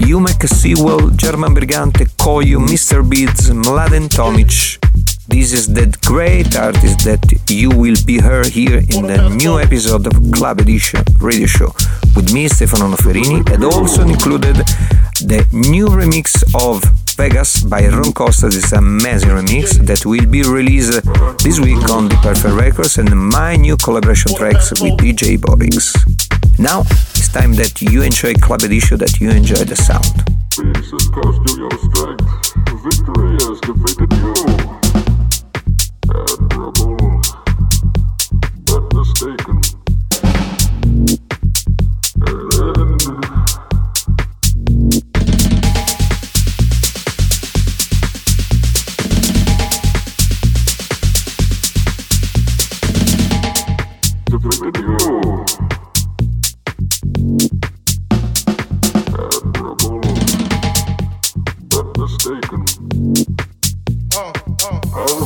Umek, Sewell, German Brigante, Koyu, Mr. Beats, Mladen Tomic. This is that great artist that you will be heard here in the new episode of Club Edition radio show with me, Stefano Noferini, and also included the new remix of Vegas by Ron Costa. This amazing remix that will be released this week on Deeperfect Records and my new collaboration tracks with DJ Boris. Now time that you enjoy Club Edition, that you enjoy the sound. Oh.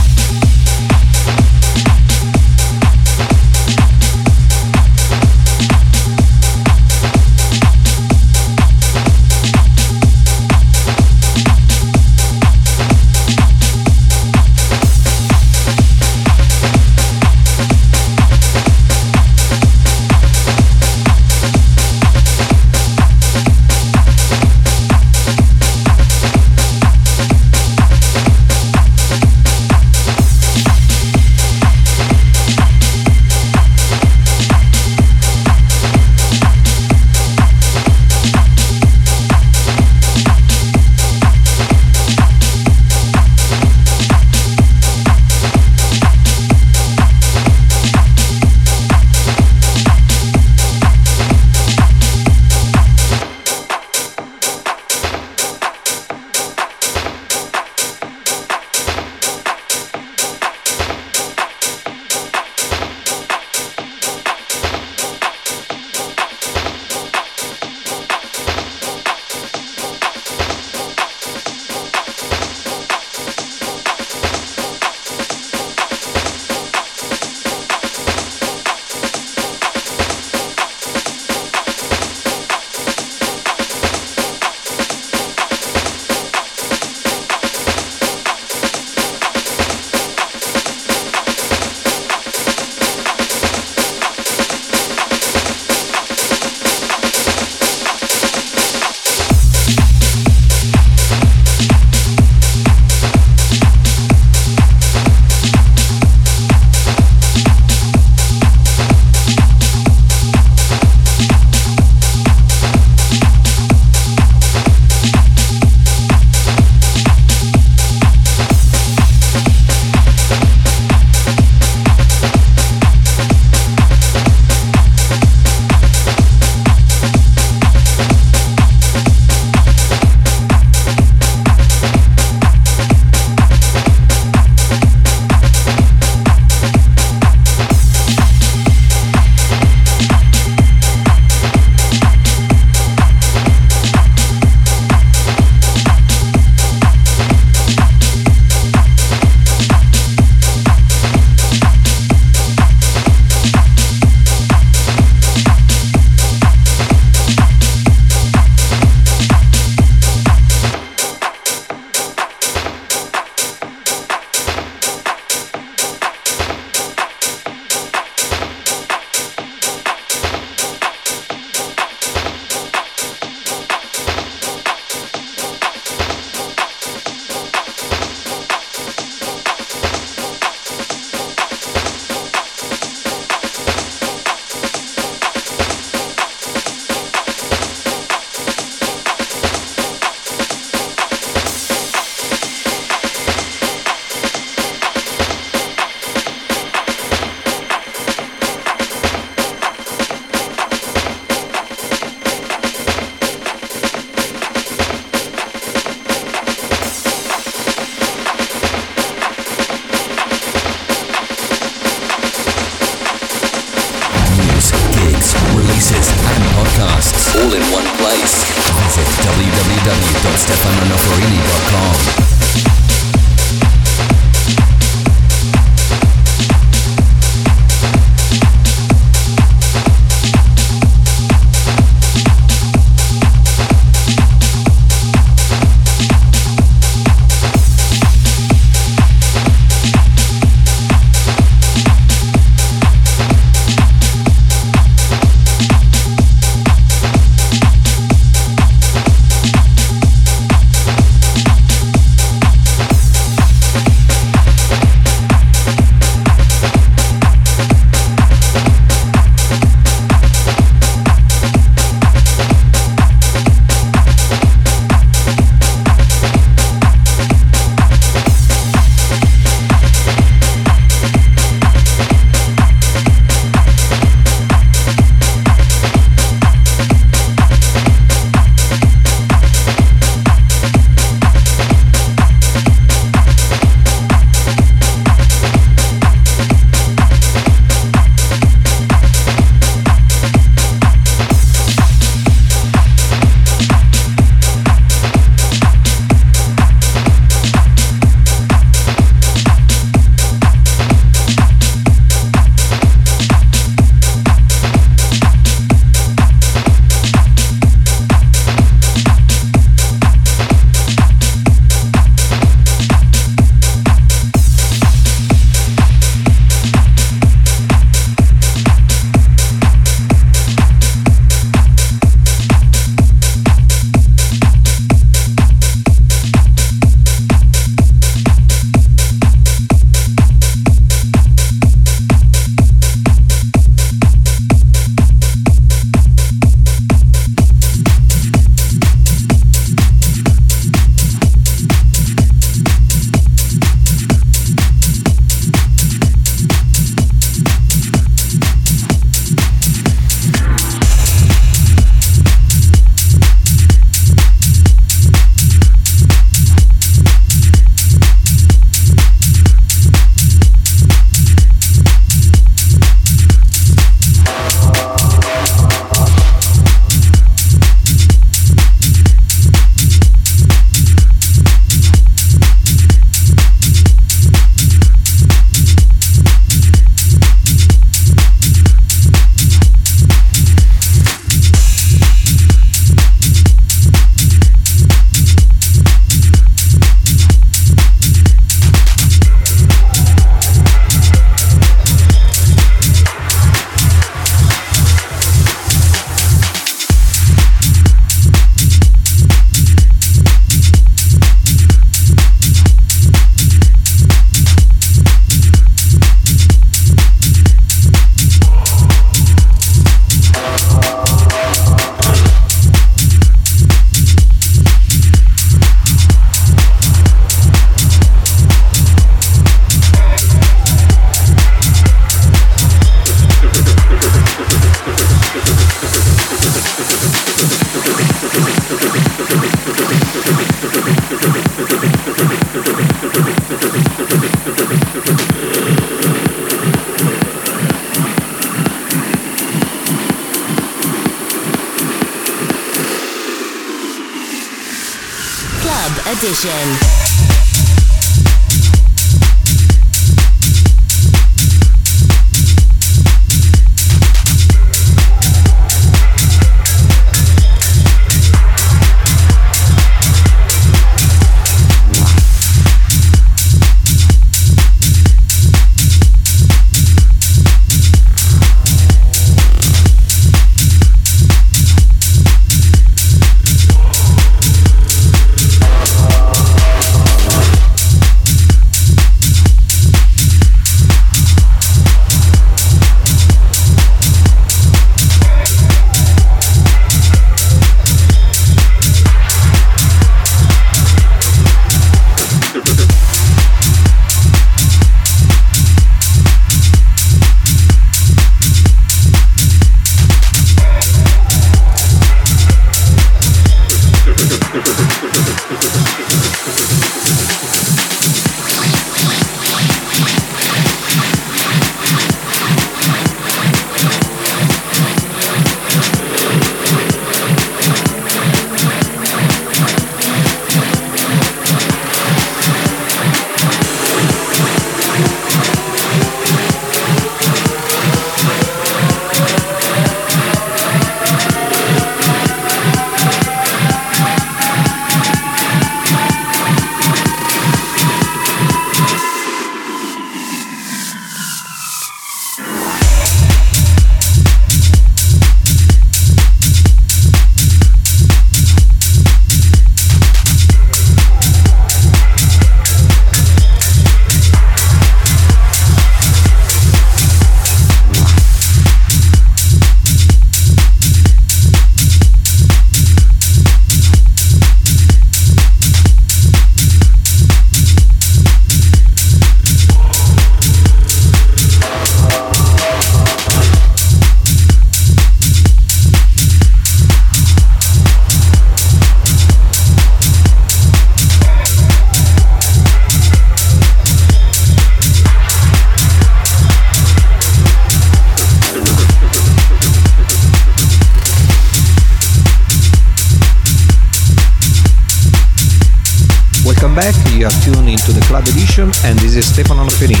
Welcome back, you are tuned into the club edition and this is Stefano Noferini.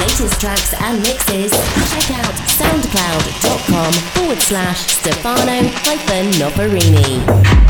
Latest tracks and mixes, check out soundcloud.com forward slash Stefano hyphen Noferini.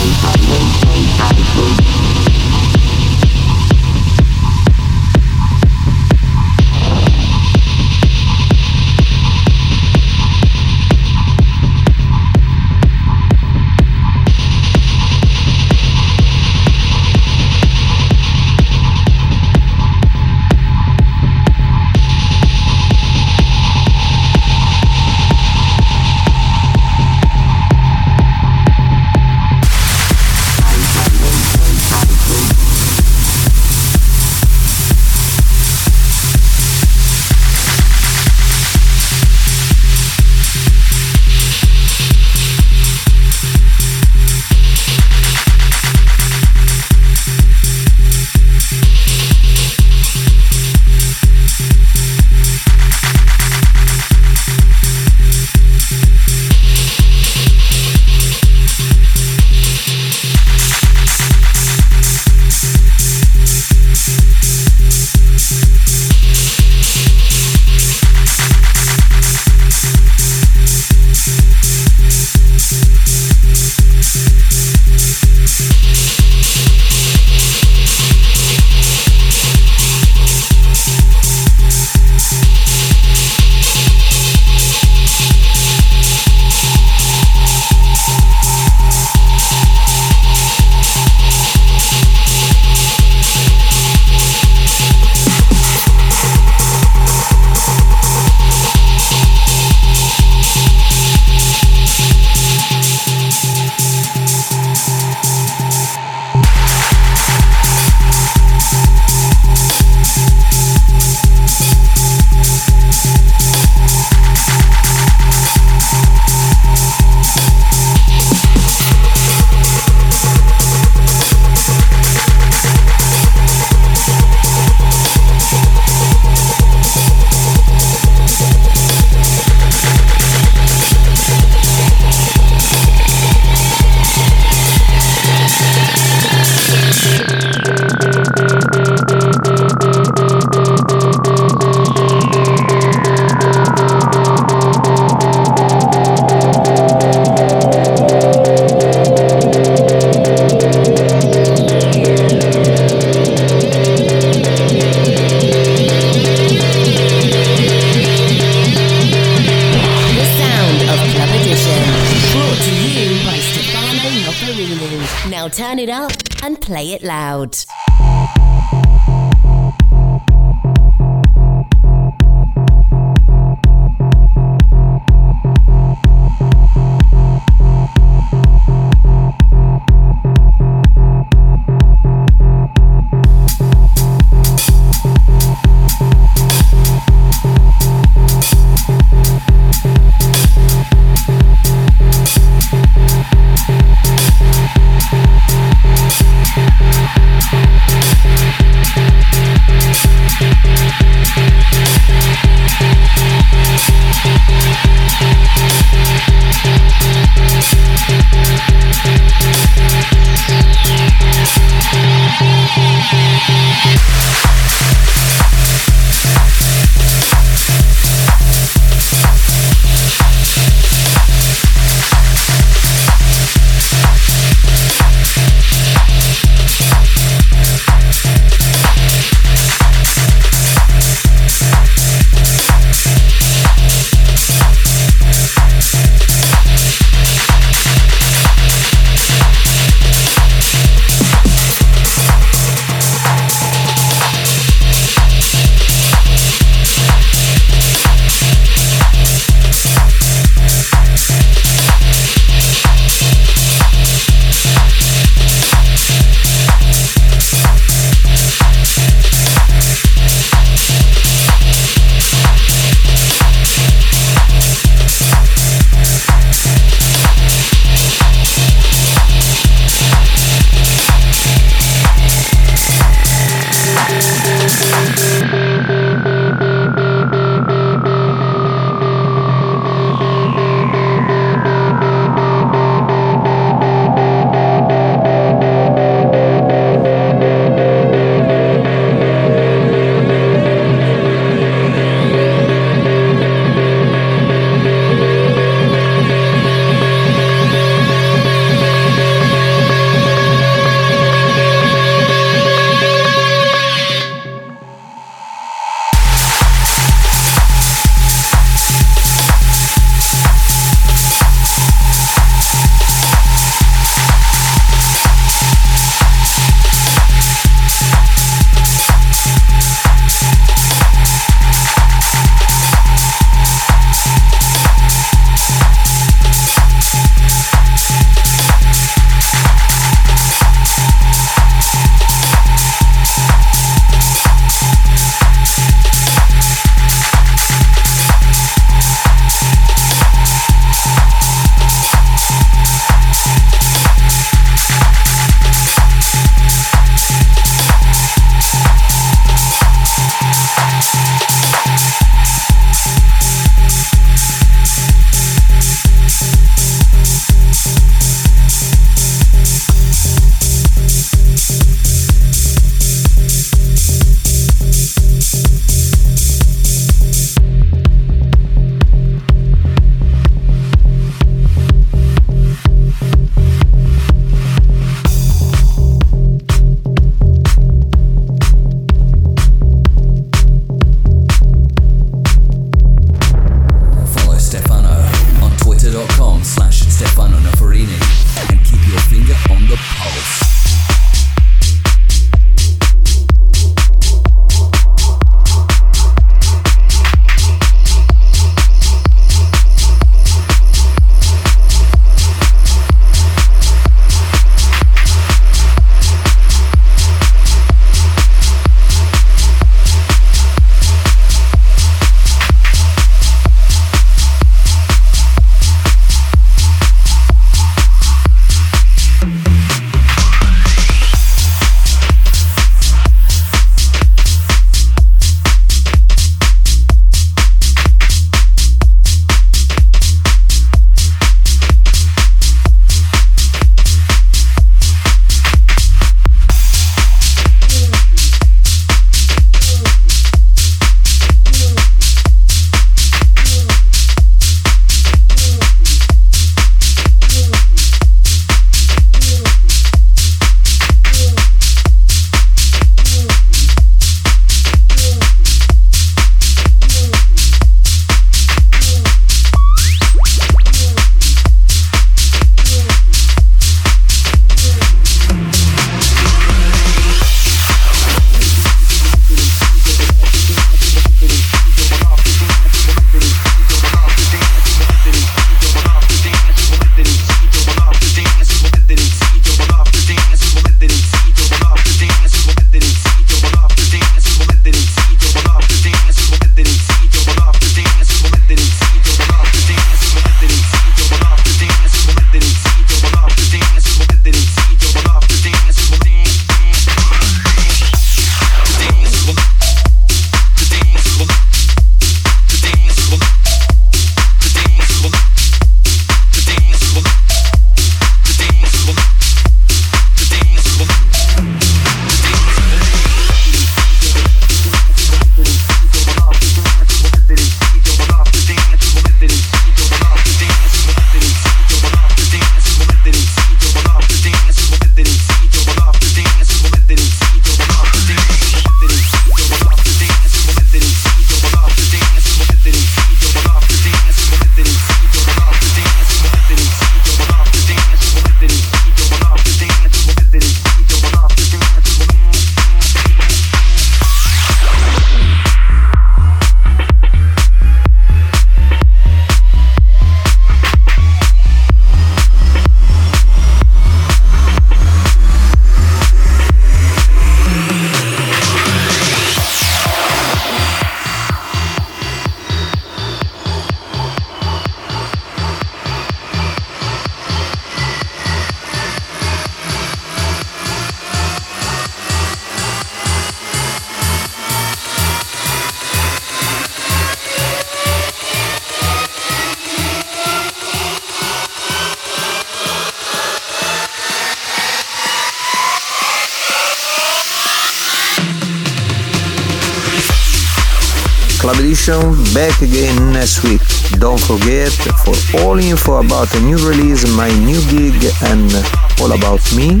Club Edition back again next week. Don't forget, for all info about the new release, my new gig, and all about me,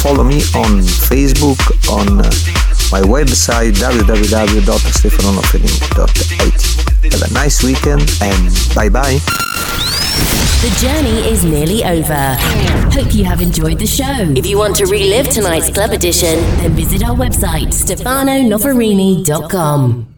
follow me on Facebook, on uh, my website www.stefanonoferini.it. Have a nice weekend and bye bye. The journey is nearly over. Hope you have enjoyed the show. If you want to relive tonight's club edition, then visit our website, stefanonoferini.com.